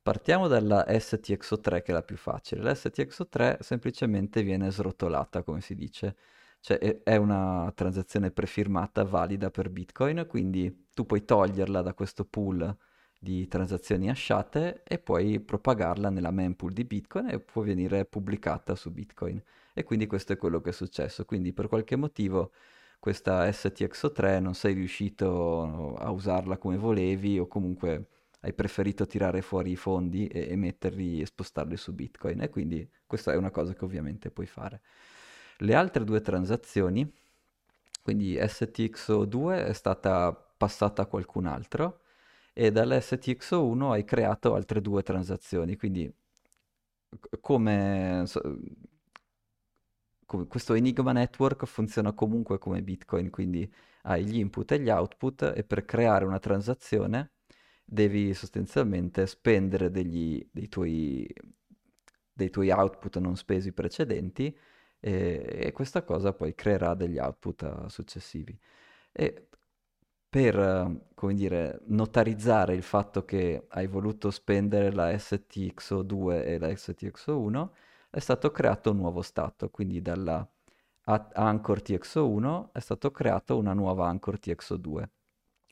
Partiamo dalla STXO3 che è la più facile. La STXO3 semplicemente viene srotolata, come si dice cioè è una transazione prefirmata valida per Bitcoin, quindi tu puoi toglierla da questo pool di transazioni hasciate e puoi propagarla nella mempool di Bitcoin e può venire pubblicata su Bitcoin. E quindi questo è quello che è successo. Quindi per qualche motivo questa STXO3 non sei riuscito a usarla come volevi o comunque hai preferito tirare fuori i fondi e, e metterli e spostarli su Bitcoin. E quindi questa è una cosa che ovviamente puoi fare. Le altre due transazioni, quindi STXO2 è stata passata a qualcun altro e dall'STXO1 hai creato altre due transazioni, quindi come, questo Enigma Network funziona comunque come Bitcoin, quindi hai gli input e gli output e per creare una transazione devi sostanzialmente spendere degli, dei, tuoi, dei tuoi output non spesi precedenti e, e questa cosa poi creerà degli output uh, successivi. E per, come dire, notarizzare il fatto che hai voluto spendere la STXO2 e la STXO1, è stato creato un nuovo stato, quindi dalla Anchor TXO1 è stato creato una nuova Anchor TXO2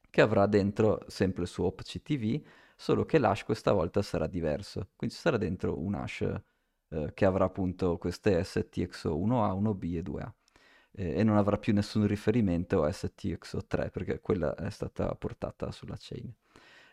che avrà dentro sempre il suo OpCTV, solo che l'hash questa volta sarà diverso, quindi ci sarà dentro un hash eh, che avrà appunto queste STXO1A, 1B e 2A e non avrà più nessun riferimento a STXO3 perché quella è stata portata sulla chain.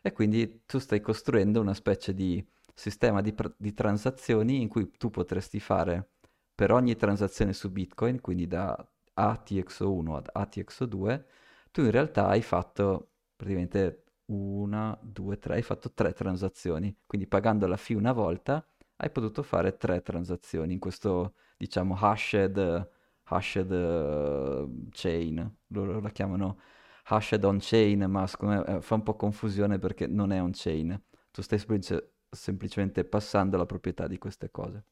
E quindi tu stai costruendo una specie di sistema di, pr- di transazioni in cui tu potresti fare per ogni transazione su Bitcoin, quindi da ATXO1 ad ATXO2, tu in realtà hai fatto praticamente una, due, tre, hai fatto tre transazioni. Quindi pagando la fee una volta hai potuto fare tre transazioni in questo, diciamo, hashed hashed uh, chain, loro la chiamano hashed on chain, ma secondo me eh, fa un po' confusione perché non è on chain, tu stai semplice, semplicemente passando la proprietà di queste cose.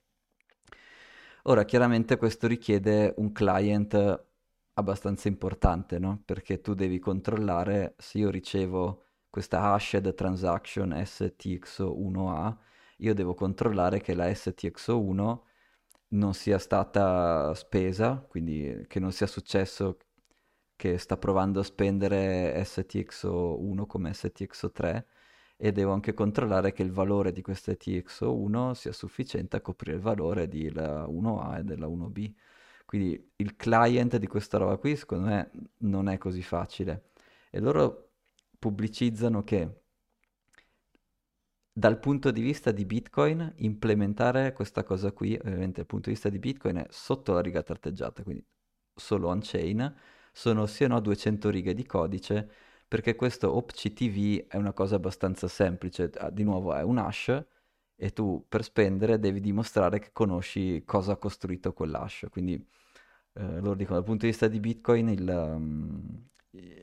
Ora, chiaramente questo richiede un client abbastanza importante, no? Perché tu devi controllare se io ricevo questa hashed transaction STXO1A, io devo controllare che la STXO1 non sia stata spesa, quindi che non sia successo che sta provando a spendere STXO1 come STXO3 e devo anche controllare che il valore di questa STXO1 sia sufficiente a coprire il valore della 1A e della 1B. Quindi il client di questa roba qui secondo me non è così facile e loro pubblicizzano che dal punto di vista di Bitcoin, implementare questa cosa qui, ovviamente dal punto di vista di Bitcoin, è sotto la riga tratteggiata, quindi solo on-chain, sono sì o no 200 righe di codice, perché questo OpCTV è una cosa abbastanza semplice, ah, di nuovo è un hash, e tu per spendere devi dimostrare che conosci cosa ha costruito quell'hash, quindi eh, loro dicono dal punto di vista di Bitcoin il, um,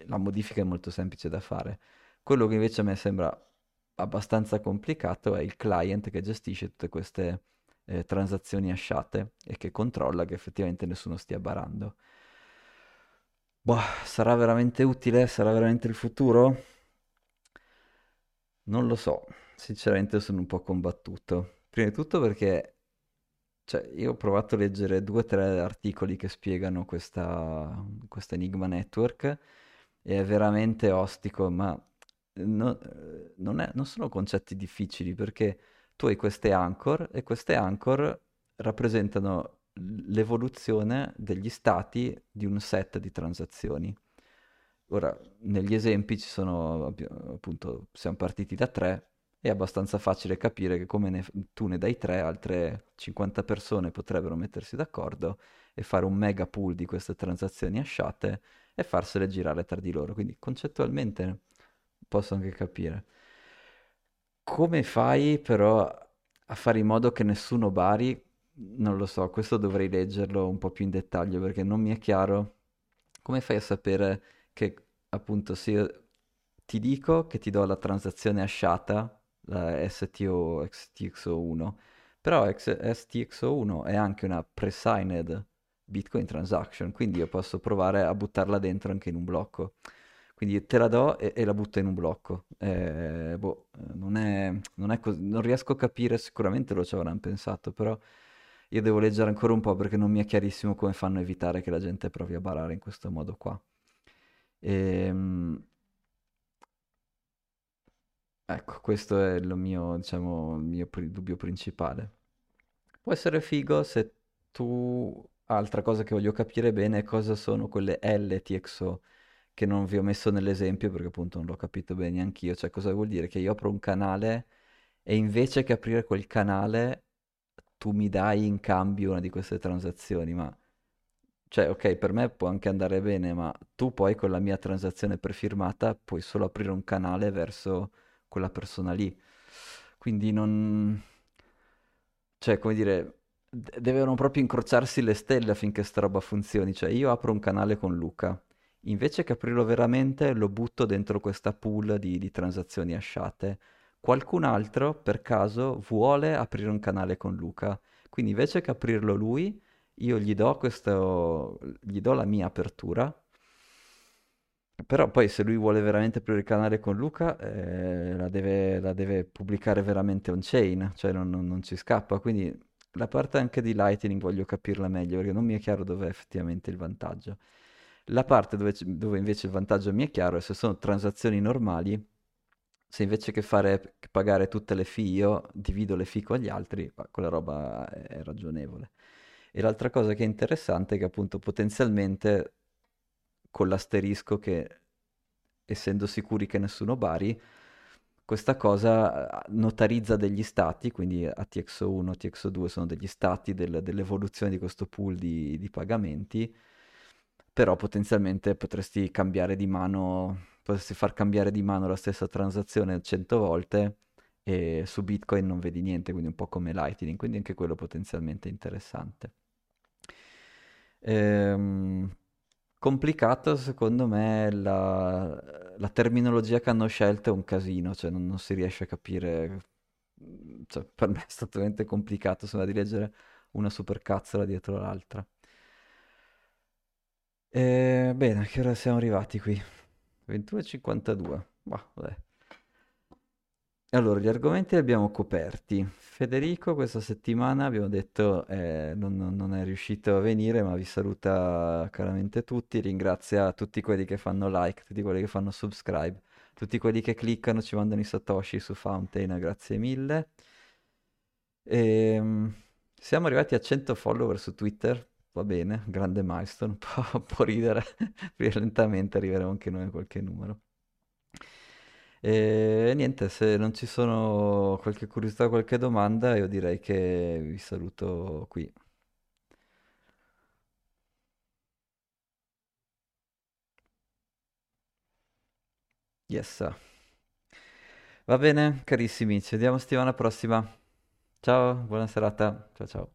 la modifica è molto semplice da fare. Quello che invece a me sembra abbastanza complicato è il client che gestisce tutte queste eh, transazioni asciate e che controlla che effettivamente nessuno stia barando. Boh, sarà veramente utile? Sarà veramente il futuro? Non lo so, sinceramente sono un po' combattuto. Prima di tutto perché cioè, io ho provato a leggere due o tre articoli che spiegano questa, questa Enigma Network e è veramente ostico, ma no, non, è, non sono concetti difficili perché tu hai queste anchor e queste anchor rappresentano l'evoluzione degli stati di un set di transazioni. Ora, negli esempi ci sono, appunto, siamo partiti da tre, è abbastanza facile capire che come ne, tu ne dai tre, altre 50 persone potrebbero mettersi d'accordo e fare un mega pool di queste transazioni asciate e farsele girare tra di loro. Quindi concettualmente posso anche capire. Come fai però a fare in modo che nessuno bari? Non lo so, questo dovrei leggerlo un po' più in dettaglio perché non mi è chiaro. Come fai a sapere che appunto se io ti dico che ti do la transazione asciata, la STO XTXO1, però STXO1 è anche una pre-signed Bitcoin transaction, quindi io posso provare a buttarla dentro anche in un blocco. Quindi te la do e, e la butto in un blocco. Eh, boh, non è, non è così, non riesco a capire, sicuramente lo ci avranno pensato, però io devo leggere ancora un po' perché non mi è chiarissimo come fanno a evitare che la gente provi a barare in questo modo qua. Ehm... Ecco, questo è il mio, diciamo, il mio pri- dubbio principale. Può essere figo se tu... Altra cosa che voglio capire bene è cosa sono quelle LTXO che non vi ho messo nell'esempio perché appunto non l'ho capito bene neanche io. Cioè, cosa vuol dire? Che io apro un canale e invece che aprire quel canale tu mi dai in cambio una di queste transazioni, ma... Cioè, ok, per me può anche andare bene, ma tu poi con la mia transazione prefirmata puoi solo aprire un canale verso quella persona lì. Quindi non... Cioè, come dire, devono proprio incrociarsi le stelle affinché sta roba funzioni. Cioè, io apro un canale con Luca Invece che aprirlo veramente, lo butto dentro questa pool di, di transazioni asciate. Qualcun altro, per caso, vuole aprire un canale con Luca. Quindi invece che aprirlo lui, io gli do, questo, gli do la mia apertura Però poi se lui vuole veramente aprire il canale con Luca, eh, la deve, la deve pubblicare veramente on-chain, cioè non, non- non ci scappa. Quindi la parte anche di Lightning voglio capirla meglio, perché non mi è chiaro dov'è effettivamente il vantaggio. La parte dove, dove invece il vantaggio mi è chiaro è se sono transazioni normali, se invece che fare che pagare tutte le fee io divido le fee con gli altri, ma quella roba è ragionevole. E l'altra cosa che è interessante è che appunto potenzialmente con l'asterisco che essendo sicuri che nessuno bari, questa cosa eh, notarizza degli stati, quindi ATXO1, ATXO2 sono degli stati del- dell'evoluzione di questo pool di, di pagamenti, però potenzialmente potresti cambiare di mano, potresti far cambiare di mano la stessa transazione 100 volte e su Bitcoin non vedi niente, quindi un po' come Lightning, quindi anche quello potenzialmente interessante. Ehm, complicato secondo me la, la terminologia che hanno scelto è un casino, cioè non, non si riesce a capire, cioè, per me è stato veramente complicato, sembra di leggere una supercazzola dietro l'altra. E, bene, a che ora siamo arrivati qui? 21.52. Bah, vabbè. Allora, gli argomenti li abbiamo coperti. Federico questa settimana abbiamo detto eh, non, non- è riuscito a venire, ma vi saluta caramente tutti. Ringrazia tutti quelli che fanno like, tutti quelli che fanno subscribe, tutti quelli che cliccano, ci mandano i satoshi su Fountain, grazie mille. Ehm, siamo arrivati a 100 follower su Twitter, va bene, grande milestone, può, può ridere, lentamente arriveremo anche noi a qualche numero. E niente, se non ci sono qualche curiosità, qualche domanda, io direi che vi saluto qui. Yes. Va bene, carissimi, ci vediamo settimana prossima. Ciao, buona serata. Ciao ciao.